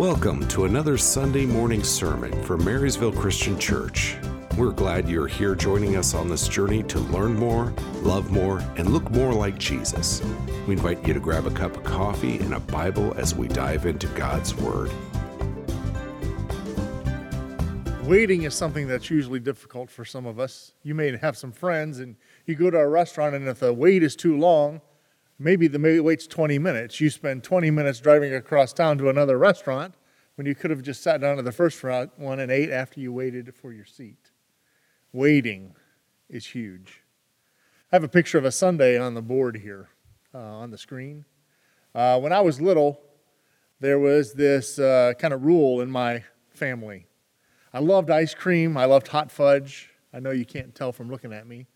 Welcome to another Sunday morning sermon from Marysville Christian Church. We're glad you're here joining us on this journey to learn more, love more, and look more like Jesus. We invite you to grab a cup of coffee and a Bible as we dive into God's Word. Waiting is something that's usually difficult for some of us. You may have some friends and you go to a restaurant, and if the wait is too long, maybe the wait's 20 minutes. You spend 20 minutes driving across town to another restaurant when you could have just sat down at the first one and ate after you waited for your seat. Waiting is huge. I have a picture of a sundae on the board here uh, on the screen. Uh, when I was little, there was this uh, kind of rule in my family. I loved ice cream. I loved hot fudge. I know you can't tell from looking at me,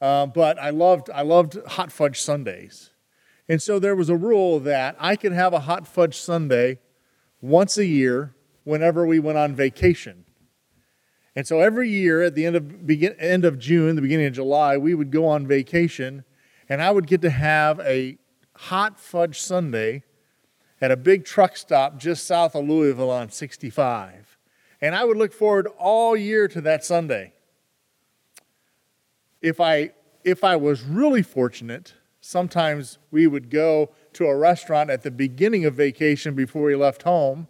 uh, but I loved I loved hot fudge sundaes. And so there was a rule that I could have a hot fudge sundae once a year whenever we went on vacation. And so every year at the end of, begin, end of June, the beginning of July, we would go on vacation, and I would get to have a hot fudge sundae at a big truck stop just south of Louisville on 65. And I would look forward all year to that sundae. If I, if I was really fortunate, sometimes we would go to a restaurant at the beginning of vacation before we left home,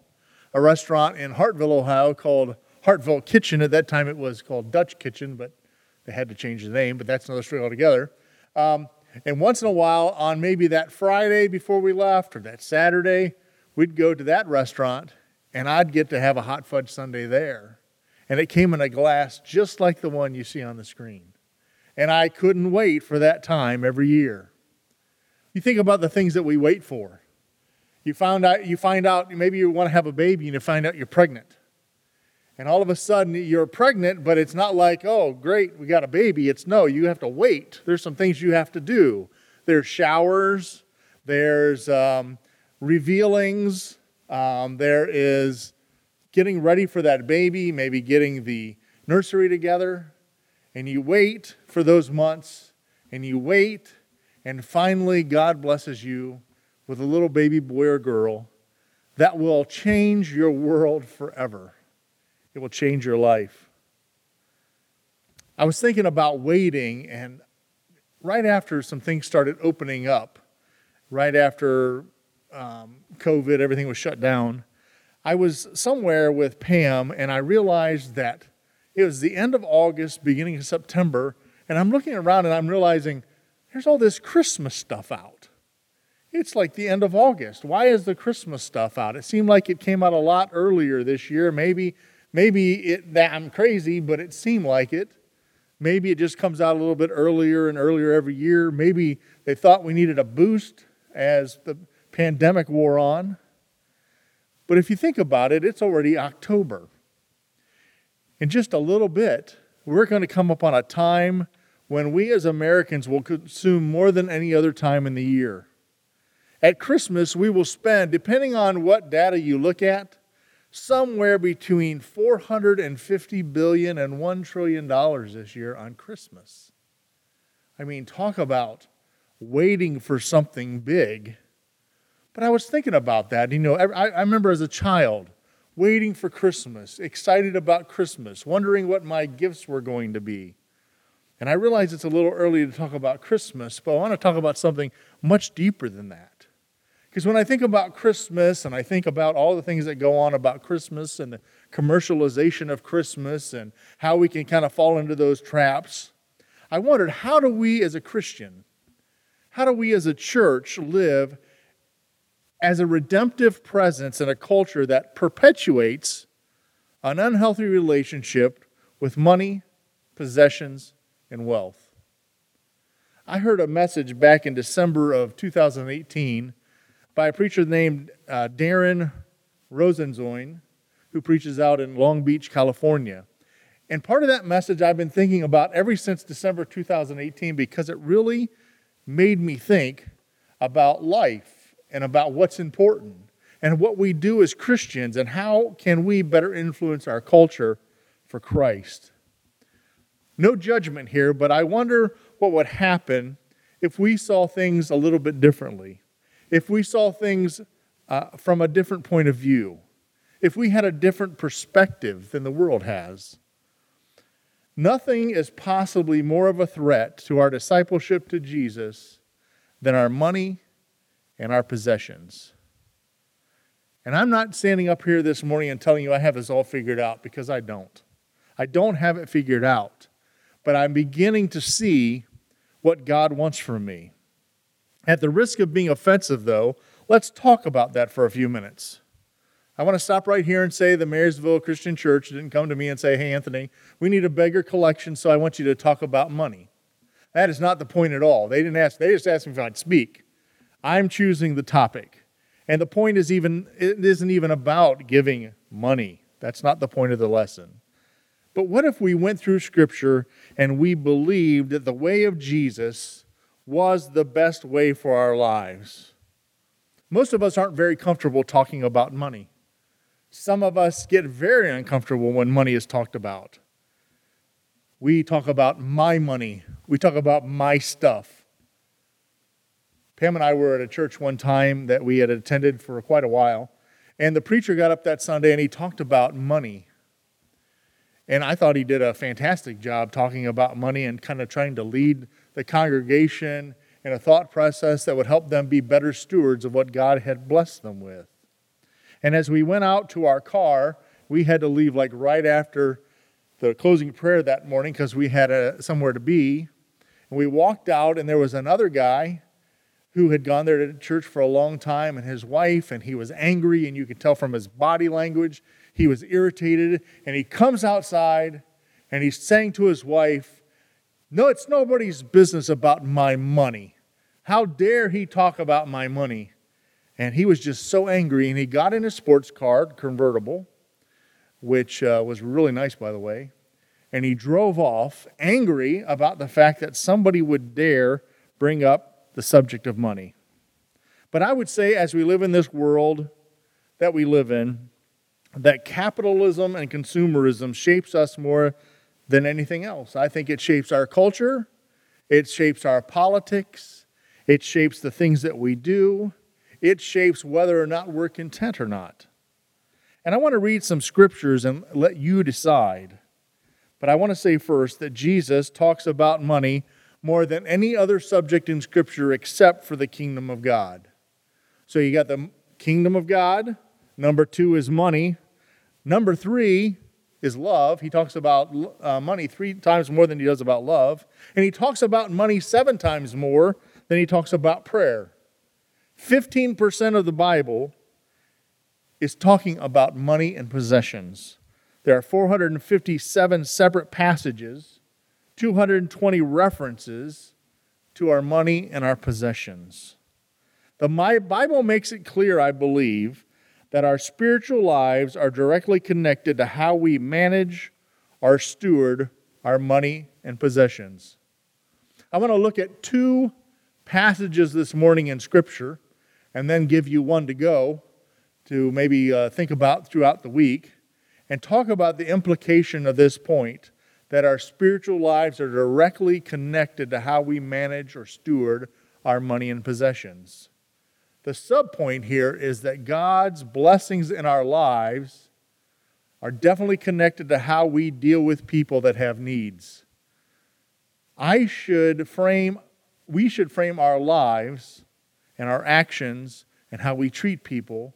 a restaurant in Hartville, Ohio called Hartville Kitchen. At that time, it was called Dutch Kitchen, but they had to change the name, but that's another story altogether. Um, and once in a while, on maybe that Friday before we left or that Saturday, we'd go to that restaurant and I'd get to have a hot fudge sundae there. And it came in a glass just like the one you see on the screen. And I couldn't wait for that time every year. You think about the things that we wait for. You found out you find out maybe you want to have a baby and you find out you're pregnant. And all of a sudden you're pregnant, but it's not like, oh, great, we got a baby. It's no, you have to wait. There's some things you have to do. There's showers, there's um, revealings, um, there is getting ready for that baby, maybe getting the nursery together. And you wait for those months, and you wait and finally, God blesses you with a little baby boy or girl that will change your world forever. It will change your life. I was thinking about waiting, and right after some things started opening up, right after um, COVID, everything was shut down, I was somewhere with Pam, and I realized that it was the end of August, beginning of September, and I'm looking around and I'm realizing there's all this Christmas stuff out. It's like the end of August. Why is the Christmas stuff out? It seemed like it came out a lot earlier this year. Maybe, maybe it, that I'm crazy, but it seemed like it. Maybe it just comes out a little bit earlier and earlier every year. Maybe they thought we needed a boost as the pandemic wore on. But if you think about it, it's already October. In just a little bit, we're going to come up on a time when we as Americans will consume more than any other time in the year. At Christmas, we will spend, depending on what data you look at, somewhere between 450 billion and 1 trillion dollars this year on Christmas. I mean, talk about waiting for something big. But I was thinking about that. You know, I, I remember as a child waiting for Christmas, excited about Christmas, wondering what my gifts were going to be. And I realize it's a little early to talk about Christmas, but I want to talk about something much deeper than that. Because when I think about Christmas and I think about all the things that go on about Christmas and the commercialization of Christmas and how we can kind of fall into those traps, I wondered how do we as a Christian, how do we as a church live as a redemptive presence in a culture that perpetuates an unhealthy relationship with money, possessions, and wealth. I heard a message back in December of 2018 by a preacher named uh, Darren Rouanzoin, who preaches out in Long Beach, California. And part of that message I've been thinking about ever since December 2018 because it really made me think about life and about what's important and what we do as Christians and how can we better influence our culture for Christ. No judgment here, but I wonder what would happen if we saw things a little bit differently, if we saw things uh, from a different point of view, if we had a different perspective than the world has. Nothing is possibly more of a threat to our discipleship to Jesus than our money and our possessions. And I'm not standing up here this morning and telling you I have this all figured out because I don't. I don't have it figured out. But I'm beginning to see what God wants from me. At the risk of being offensive, though, let's talk about that for a few minutes. I want to stop right here and say the Marysville Christian Church didn't come to me and say, Hey, Anthony, we need a beggar collection, so I want you to talk about money. That is not the point at all. They didn't ask, they just asked me if I'd speak. I'm choosing the topic. And the point is even it isn't even about giving money. That's not the point of the lesson. But what if we went through scripture and we believed that the way of Jesus was the best way for our lives? Most of us aren't very comfortable talking about money. Some of us get very uncomfortable when money is talked about. We talk about my money, we talk about my stuff. Pam and I were at a church one time that we had attended for quite a while, and the preacher got up that Sunday and he talked about money. And I thought he did a fantastic job talking about money and kind of trying to lead the congregation in a thought process that would help them be better stewards of what God had blessed them with. And as we went out to our car, we had to leave like right after the closing prayer that morning because we had a, somewhere to be. And we walked out, and there was another guy who had gone there to church for a long time, and his wife, and he was angry, and you could tell from his body language, he was irritated. And he comes outside, and he's saying to his wife, No, it's nobody's business about my money. How dare he talk about my money? And he was just so angry, and he got in his sports car, convertible, which uh, was really nice, by the way, and he drove off angry about the fact that somebody would dare bring up the subject of money. But I would say, as we live in this world that we live in, that capitalism and consumerism shapes us more than anything else. I think it shapes our culture, it shapes our politics, it shapes the things that we do, it shapes whether or not we're content or not. And I want to read some scriptures and let you decide. But I want to say first that Jesus talks about money more than any other subject in Scripture except for the kingdom of God. So you got the kingdom of God. Number two is money. Number three is love. He talks about uh, money three times more than he does about love. And he talks about money seven times more than he talks about prayer. 15% of the Bible is talking about money and possessions. There are 457 separate passages, 220 references to our money and our possessions. The Bible makes it clear, I believe, that our spiritual lives are directly connected to how we manage or steward our money and possessions. I want to look at two passages this morning in Scripture and then give you one to go to maybe uh, think about throughout the week and talk about the implication of this point that our spiritual lives are directly connected to how we manage or steward our money and possessions. The subpoint here is that God's blessings in our lives are definitely connected to how we deal with people that have needs. I should frame, we should frame our lives and our actions and how we treat people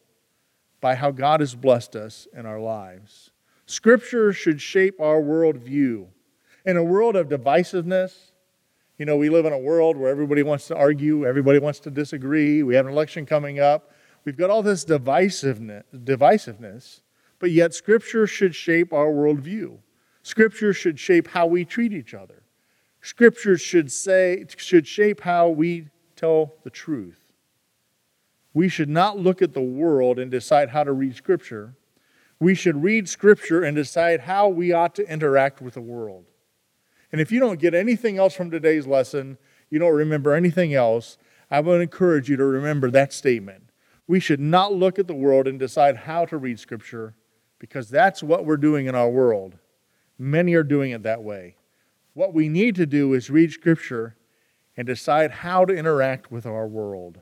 by how God has blessed us in our lives. Scripture should shape our worldview. In a world of divisiveness, you know, we live in a world where everybody wants to argue, everybody wants to disagree. We have an election coming up. We've got all this divisiveness, divisiveness, but yet Scripture should shape our worldview. Scripture should shape how we treat each other. Scripture should say should shape how we tell the truth we should not look at the world and decide how to read Scripture. We should read Scripture and decide how we ought to interact with the world. And if you don't get anything else from today's lesson, you don't remember anything else, I would encourage you to remember that statement. We should not look at the world and decide how to read Scripture because that's what we're doing in our world. Many are doing it that way. What we need to do is read Scripture and decide how to interact with our world.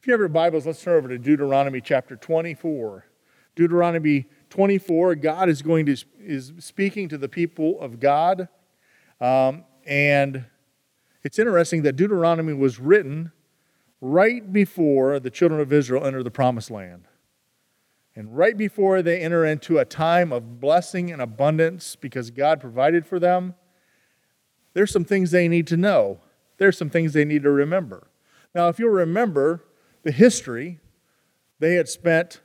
If you have your Bibles, let's turn over to Deuteronomy chapter 24. Deuteronomy 24, God is going to is speaking to the people of God, um, and it's interesting that Deuteronomy was written right before the children of Israel enter the promised land. And right before they enter into a time of blessing and abundance because God provided for them, there's some things they need to know. There's some things they need to remember. Now, if you'll remember the history, they had spent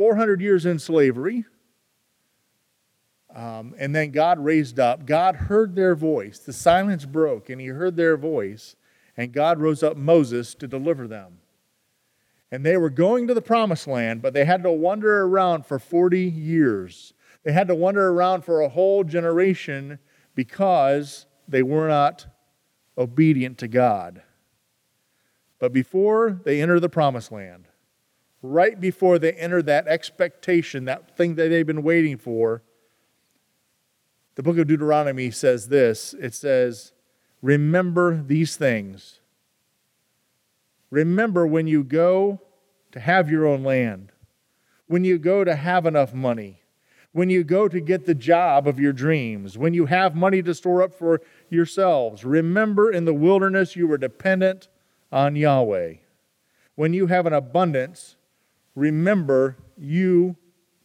400 years in slavery. Um, and then God raised up. God heard their voice. The silence broke, and He heard their voice. And God rose up Moses to deliver them. And they were going to the promised land, but they had to wander around for 40 years. They had to wander around for a whole generation because they were not obedient to God. But before they enter the promised land, right before they enter that expectation, that thing that they've been waiting for, the book of Deuteronomy says this it says, Remember these things. Remember when you go to have your own land, when you go to have enough money, when you go to get the job of your dreams, when you have money to store up for yourselves. Remember in the wilderness you were dependent on Yahweh. When you have an abundance, remember you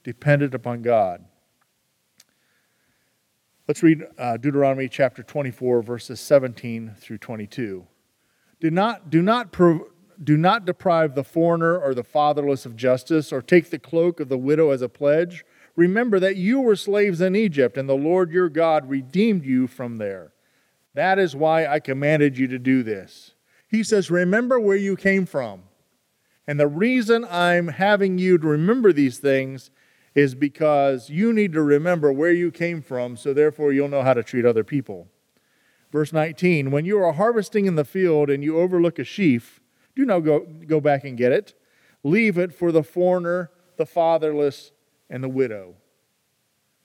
depended upon God. Let's read uh, Deuteronomy chapter 24, verses 17 through 22. Do not, do, not pro- do not deprive the foreigner or the fatherless of justice, or take the cloak of the widow as a pledge. Remember that you were slaves in Egypt, and the Lord your God redeemed you from there. That is why I commanded you to do this. He says, Remember where you came from. And the reason I'm having you to remember these things is because you need to remember where you came from, so therefore you'll know how to treat other people. Verse 19 When you are harvesting in the field and you overlook a sheaf, do not go, go back and get it. Leave it for the foreigner, the fatherless, and the widow.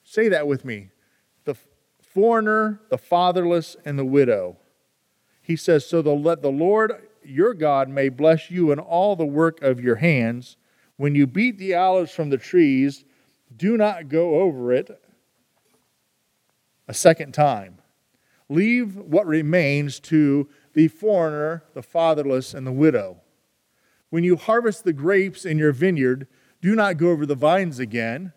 Say that with me. The foreigner, the fatherless, and the widow. He says, So the, let the Lord your God may bless you in all the work of your hands. When you beat the olives from the trees, do not go over it a second time. Leave what remains to the foreigner, the fatherless, and the widow. When you harvest the grapes in your vineyard, do not go over the vines again.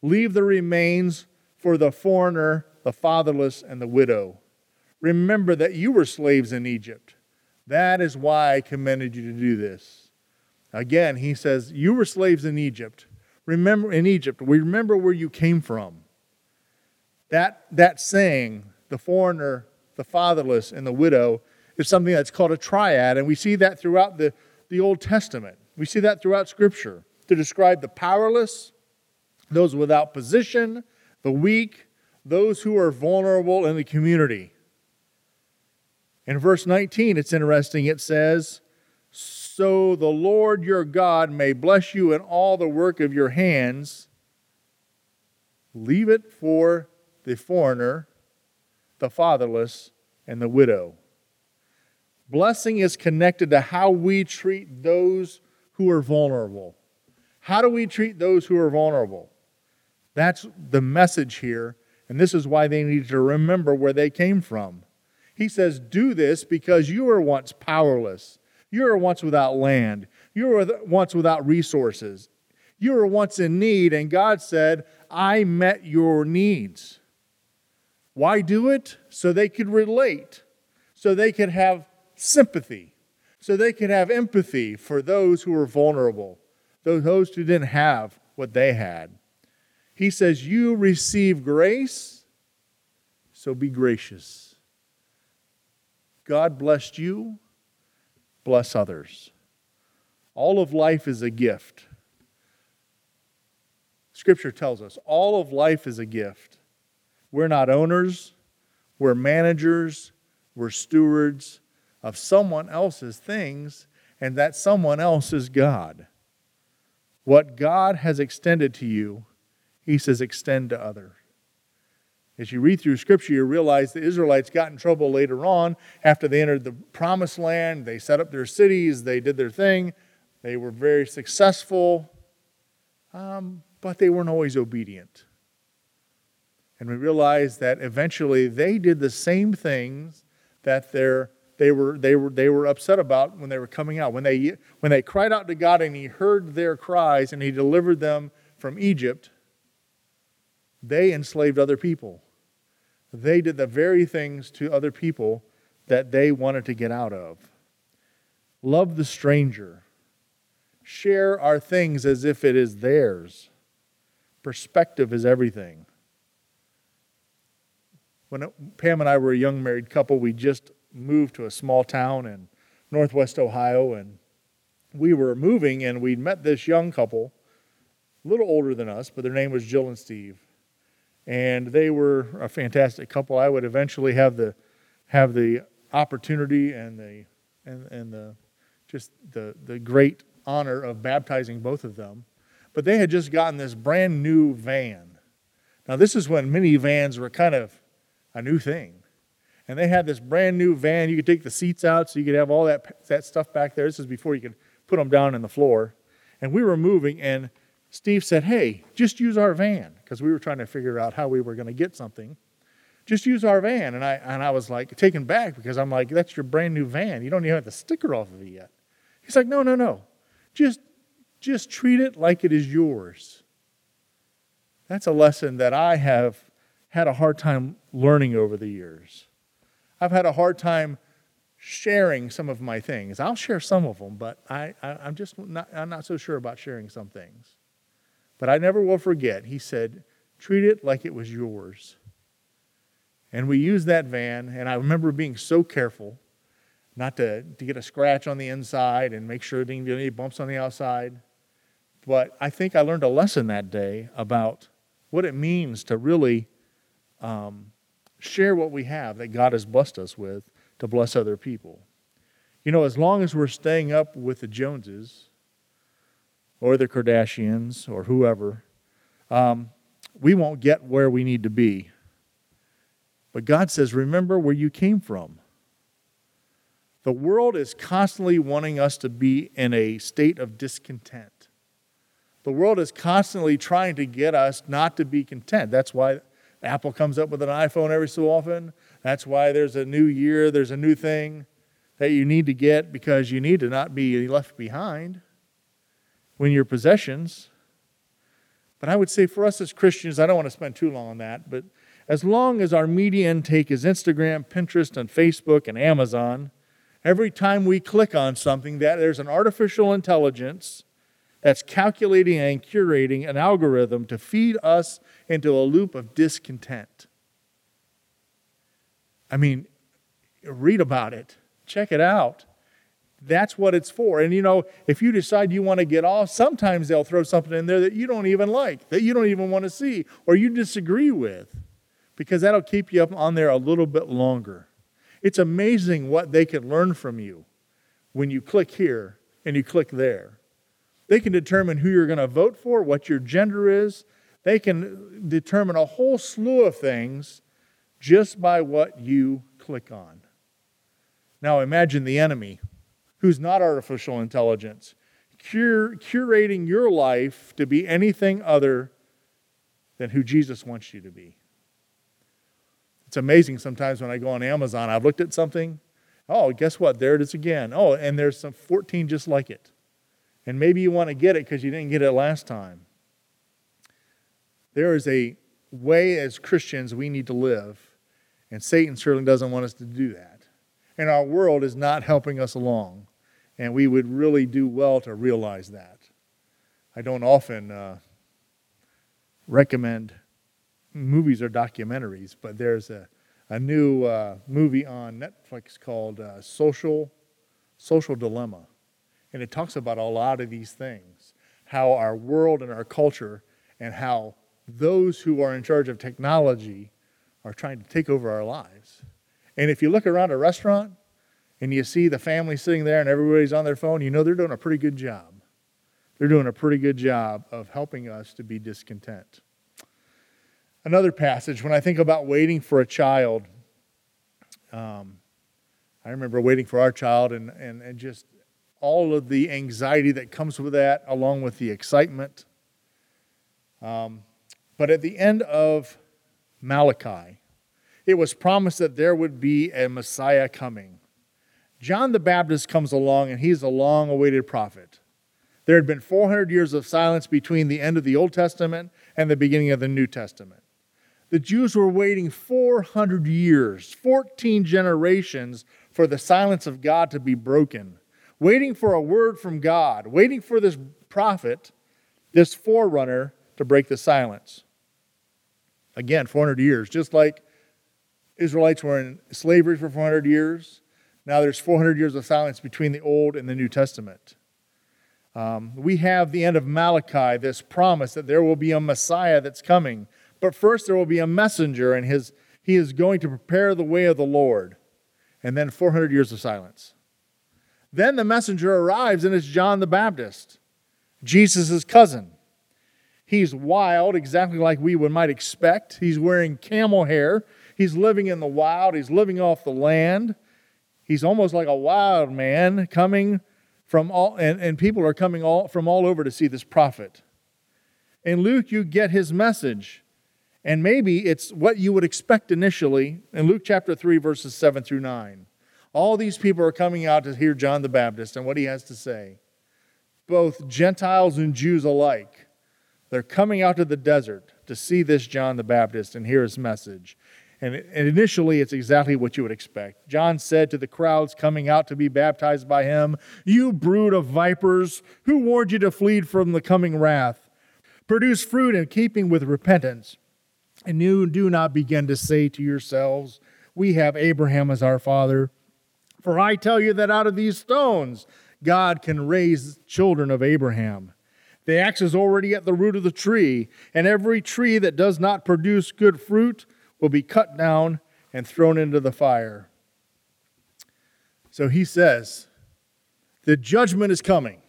Leave the remains for the foreigner, the fatherless, and the widow. Remember that you were slaves in Egypt. That is why I commanded you to do this. Again, he says, You were slaves in Egypt. Remember in Egypt, we remember where you came from. That, that saying, the foreigner, the fatherless, and the widow, is something that's called a triad, and we see that throughout the, the Old Testament. We see that throughout Scripture to describe the powerless, those without position, the weak, those who are vulnerable in the community. In verse 19, it's interesting. It says, so the Lord your God may bless you in all the work of your hands. Leave it for the foreigner, the fatherless, and the widow. Blessing is connected to how we treat those who are vulnerable. How do we treat those who are vulnerable? That's the message here, and this is why they need to remember where they came from. He says, Do this because you were once powerless you were once without land. You were once without resources. You were once in need, and God said, I met your needs. Why do it? So they could relate, so they could have sympathy, so they could have empathy for those who were vulnerable, those who didn't have what they had. He says, You receive grace, so be gracious. God blessed you, bless others. All of life is a gift. Scripture tells us all of life is a gift. We're not owners, we're managers, we're stewards of someone else's things, and that someone else is God. What God has extended to you, He says, extend to others. As you read through Scripture, you realize the Israelites got in trouble later on after they entered the promised land. They set up their cities, they did their thing, they were very successful. um, but they weren't always obedient. And we realize that eventually they did the same things that their they were, they, were, they were upset about when they were coming out. When they, when they cried out to God and He heard their cries and He delivered them from Egypt, they enslaved other people. They did the very things to other people that they wanted to get out of. Love the stranger. Share our things as if it is theirs. Perspective is everything. When Pam and I were a young married couple, we just moved to a small town in northwest Ohio, and we were moving, and we'd met this young couple, a little older than us, but their name was Jill and Steve, and they were a fantastic couple. I would eventually have the have the opportunity and the and, and the just the the great honor of baptizing both of them. But they had just gotten this brand new van. Now this is when minivans were kind of a new thing and they had this brand new van. You could take the seats out so you could have all that, that stuff back there. This is before you could put them down on the floor. And we were moving, and Steve said, Hey, just use our van, because we were trying to figure out how we were going to get something. Just use our van. And I, and I was like taken back because I'm like, That's your brand new van. You don't even have the sticker off of it yet. He's like, No, no, no. Just, just treat it like it is yours. That's a lesson that I have had a hard time learning over the years. I've had a hard time sharing some of my things. I'll share some of them, but I, I, am just not, I'm not so sure about sharing some things. But I never will forget, he said, treat it like it was yours. And we used that van, and I remember being so careful not to, to get a scratch on the inside and make sure there didn't get any bumps on the outside. But I think I learned a lesson that day about what it means to really um, share what we have that God has blessed us with to bless other people. You know, as long as we're staying up with the Joneses or the Kardashians or whoever, um, we won't get where we need to be. But God says, remember where you came from. The world is constantly wanting us to be in a state of discontent. The world is constantly trying to get us not to be content. That's why Apple comes up with an iPhone every so often. That's why there's a new year, there's a new thing that you need to get because you need to not be left behind when your possessions. But I would say for us as Christians, I don't want to spend too long on that, but as long as our media intake is Instagram, Pinterest, and Facebook and Amazon, every time we click on something, that there's an artificial intelligence that's calculating and curating an algorithm to feed us into a loop of discontent. I mean, read about it, check it out. That's what it's for. And you know, if you decide you want to get off, sometimes they'll throw something in there that you don't even like, that you don't even want to see, or you disagree with, because that'll keep you up on there a little bit longer. It's amazing what they can learn from you when you click here and you click there. They can determine who you're going to vote for, what your gender is, they can determine a whole slew of things just by what you click on. Now imagine the enemy, who's not artificial intelligence, cur- curating your life to be anything other than who Jesus wants you to be. It's amazing sometimes when I go on Amazon, I've looked at something, oh, guess what? There it is again. Oh, and there's some 14 just like it. And maybe you want to get it because you didn't get it last time. There is a way as Christians we need to live, and Satan certainly doesn't want us to do that. And our world is not helping us along, and we would really do well to realize that. I don't often uh, recommend movies or documentaries, but there's a, a new uh, movie on Netflix called uh, Social, Social Dilemma. And it talks about a lot of these things how our world and our culture and how those who are in charge of technology are trying to take over our lives. And if you look around a restaurant and you see the family sitting there and everybody's on their phone, you know they're doing a pretty good job. They're doing a pretty good job of helping us to be discontent. Another passage, when I think about waiting for a child, um, I remember waiting for our child and, and, and just all of the anxiety that comes with that, along with the excitement Um, but at the end of Malachi, it was promised that there would be a Messiah coming. John the Baptist comes along, and he's a long awaited prophet. There had been 400 years of silence between the end of the Old Testament and the beginning of the New Testament. The Jews were waiting 400 years, 14 generations, for the silence of God to be broken, waiting for a word from God, waiting for this prophet, this forerunner, to break the silence. Again, 400 years, just like Israelites were in slavery for 400 years. Now there's 400 years of silence between the Old and the New Testament. Um, we have the end of Malachi, this promise that there will be a Messiah that's coming. But first, there will be a messenger, and his, he is going to prepare the way of the Lord. And then 400 years of silence. Then the messenger arrives, and it's John the Baptist, Jesus' cousin. He's wild, exactly like we would might expect. He's wearing camel hair. He's living in the wild. He's living off the land. He's almost like a wild man coming from all, and, and people are coming all, from all over to see this prophet. In Luke, you get his message. And maybe it's what you would expect initially in Luke chapter 3, verses 7 through 9. All these people are coming out to hear John the Baptist and what he has to say. Both Gentiles and Jews alike. They're coming out to the desert to see this John the Baptist and hear his message. And, initially, it's exactly what you would expect. John said to the crowds coming out to be baptized by him, You brood of vipers, who warned you to flee from the coming wrath? Produce fruit in keeping with repentance. And you do not begin to say to yourselves, We have Abraham as our father. For I tell you that out of these stones, God can raise children of Abraham. The axe is already at the root of the tree, and every tree that does not produce good fruit will be cut down and thrown into the fire. So he says, The judgment is coming.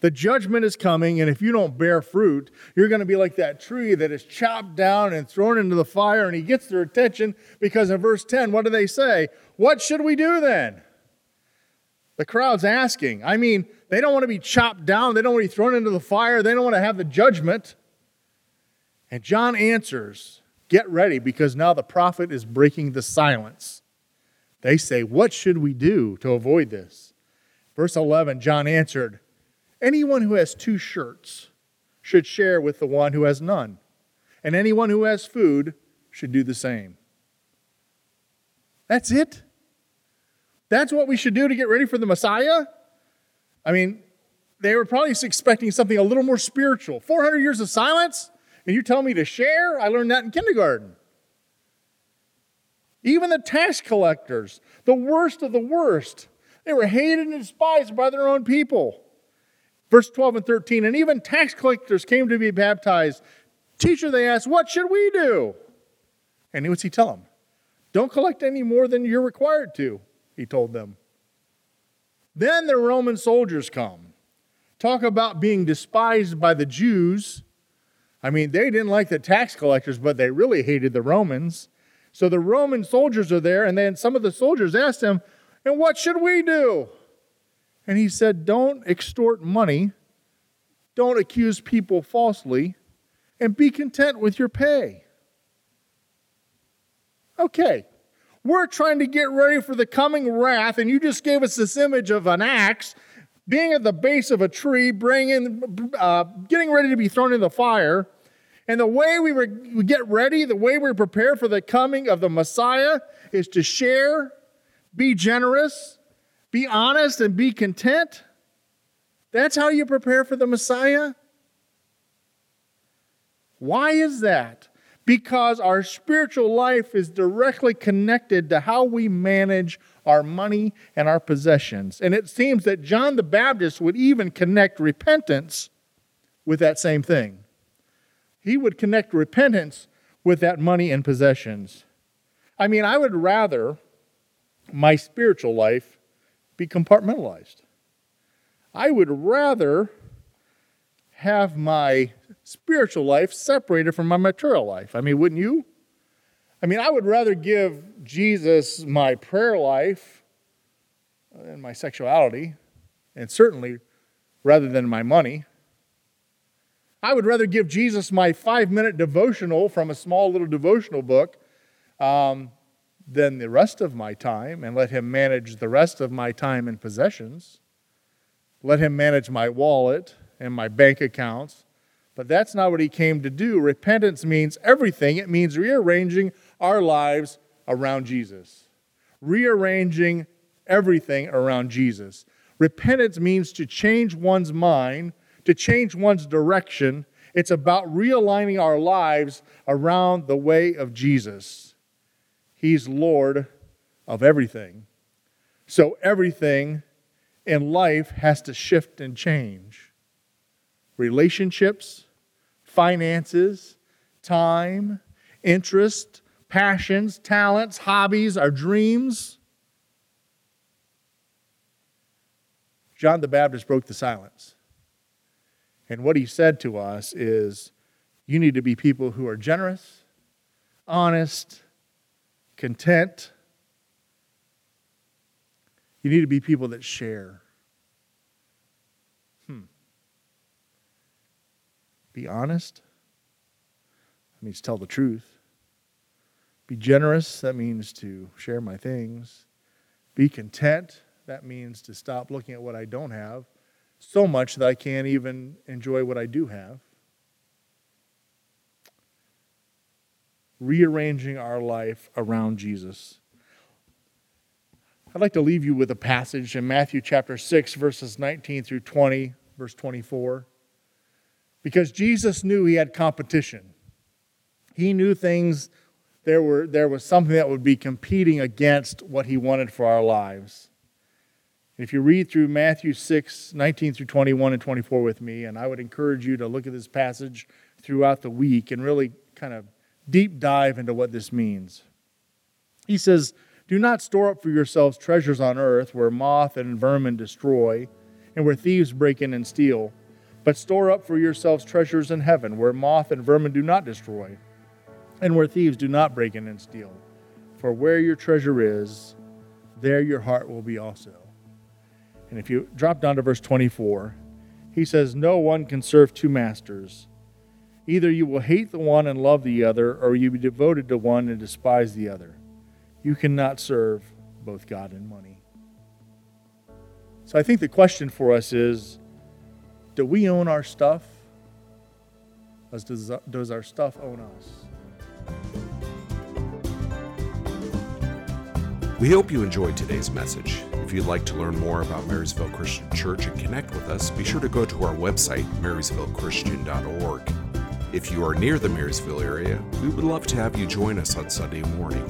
The judgment is coming, and if you don't bear fruit, you're going to be like that tree that is chopped down and thrown into the fire. And he gets their attention because in verse 10, what do they say? What should we do then? The crowd's asking. I mean, they don't want to be chopped down, they don't want to be thrown into the fire, they don't want to have the judgment. And John answers Get ready because now the prophet is breaking the silence. They say, What should we do to avoid this? Verse 11 John answered, Anyone who has two shirts should share with the one who has none, and anyone who has food should do the same. That's it? That's what we should do to get ready for the Messiah? I mean, they were probably expecting something a little more spiritual. 400 years of silence? And you tell me to share? I learned that in kindergarten. Even the tax collectors, the worst of the worst, they were hated and despised by their own people. Verse 12 and 13, and even tax collectors came to be baptized. Teacher, they asked, What should we do? And what's he tell them? Don't collect any more than you're required to, he told them. Then the Roman soldiers come. Talk about being despised by the Jews I mean, they didn't like the tax collectors, but they really hated the Romans. So the Roman soldiers are there, and then some of the soldiers asked him, And what should we do? And he said, Don't extort money, don't accuse people falsely, and be content with your pay. Okay, we're trying to get ready for the coming wrath, and you just gave us this image of an axe being at the base of a tree, bringing, uh, getting ready to be thrown in the fire. And the way we, re- we get ready, the way we prepare for the coming of the Messiah is to share, be generous, be honest, and be content. That's how you prepare for the Messiah. Why is that? Because our spiritual life is directly connected to how we manage our money and our possessions. And it seems that John the Baptist would even connect repentance with that same thing he would connect repentance with that money and possessions. I mean, I would rather my spiritual life be compartmentalized. I would rather have my spiritual life separated from my material life. I mean, wouldn't you? I mean, I would rather give Jesus my prayer life uh, and my sexuality, and certainly rather than my money. I would rather give Jesus my five minute devotional from a small little devotional book um, than the rest of my time and let Him manage the rest of my time and possessions. Let Him manage my wallet and my bank accounts. But that's not what He came to do. Repentance means everything, it means rearranging our lives around Jesus, rearranging everything around Jesus. Repentance means to change one's mind, to change one's direction. It's about realigning our lives around the way of Jesus. He's Lord of everything. So everything in life has to shift and change. Relationships, finances, time, interest, passions, talents, hobbies, our dreams. John the Baptist broke the silence. And what he said to us is you need to be people who are generous, honest, content. You need to be people that share. Hmm. Be honest. That means tell the truth. Be generous. That means to share my things. Be content. That means to stop looking at what I don't have so much that I can't even enjoy what I do have. Rearranging our life around Jesus. I'd like to leave you with a passage in Matthew chapter 6, verses 19 through 20, verse 24. Because Jesus knew he had competition. He knew things, there, were, there was something that would be competing against what he wanted for our lives. If you read through Matthew 6, 19 through 21 and 24 with me, and I would encourage you to look at this passage throughout the week and really kind of deep dive into what this means. He says, Do not store up for yourselves treasures on earth where moth and vermin destroy and where thieves break in and steal, but store up for yourselves treasures in heaven where moth and vermin do not destroy and where thieves do not break in and steal. For where your treasure is, there your heart will be also. And if you drop down to verse 24, he says, No one can serve two masters. Either you will hate the one and love the other, or you will be devoted to one and despise the other. You cannot serve both God and money. So I think the question for us is do we own our stuff? Does, does our stuff own us? We hope you enjoyed today's message. If you'd like to learn more about Marysville Christian Church and connect with us, be sure to go to our website, marysvillechristian.org. If you are near the Marysville area, we would love to have you join us on Sunday morning.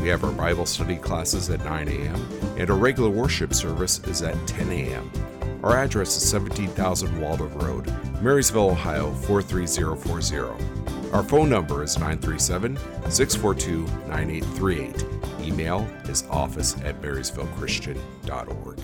We have our Bible study classes at 9 a.m., and our regular worship service is at 10 a.m. Our address is 17,000 Waldo Road, Marysville, Ohio 43040. Our phone number is 937 642 9838. Email is office at marysvillechristian.org.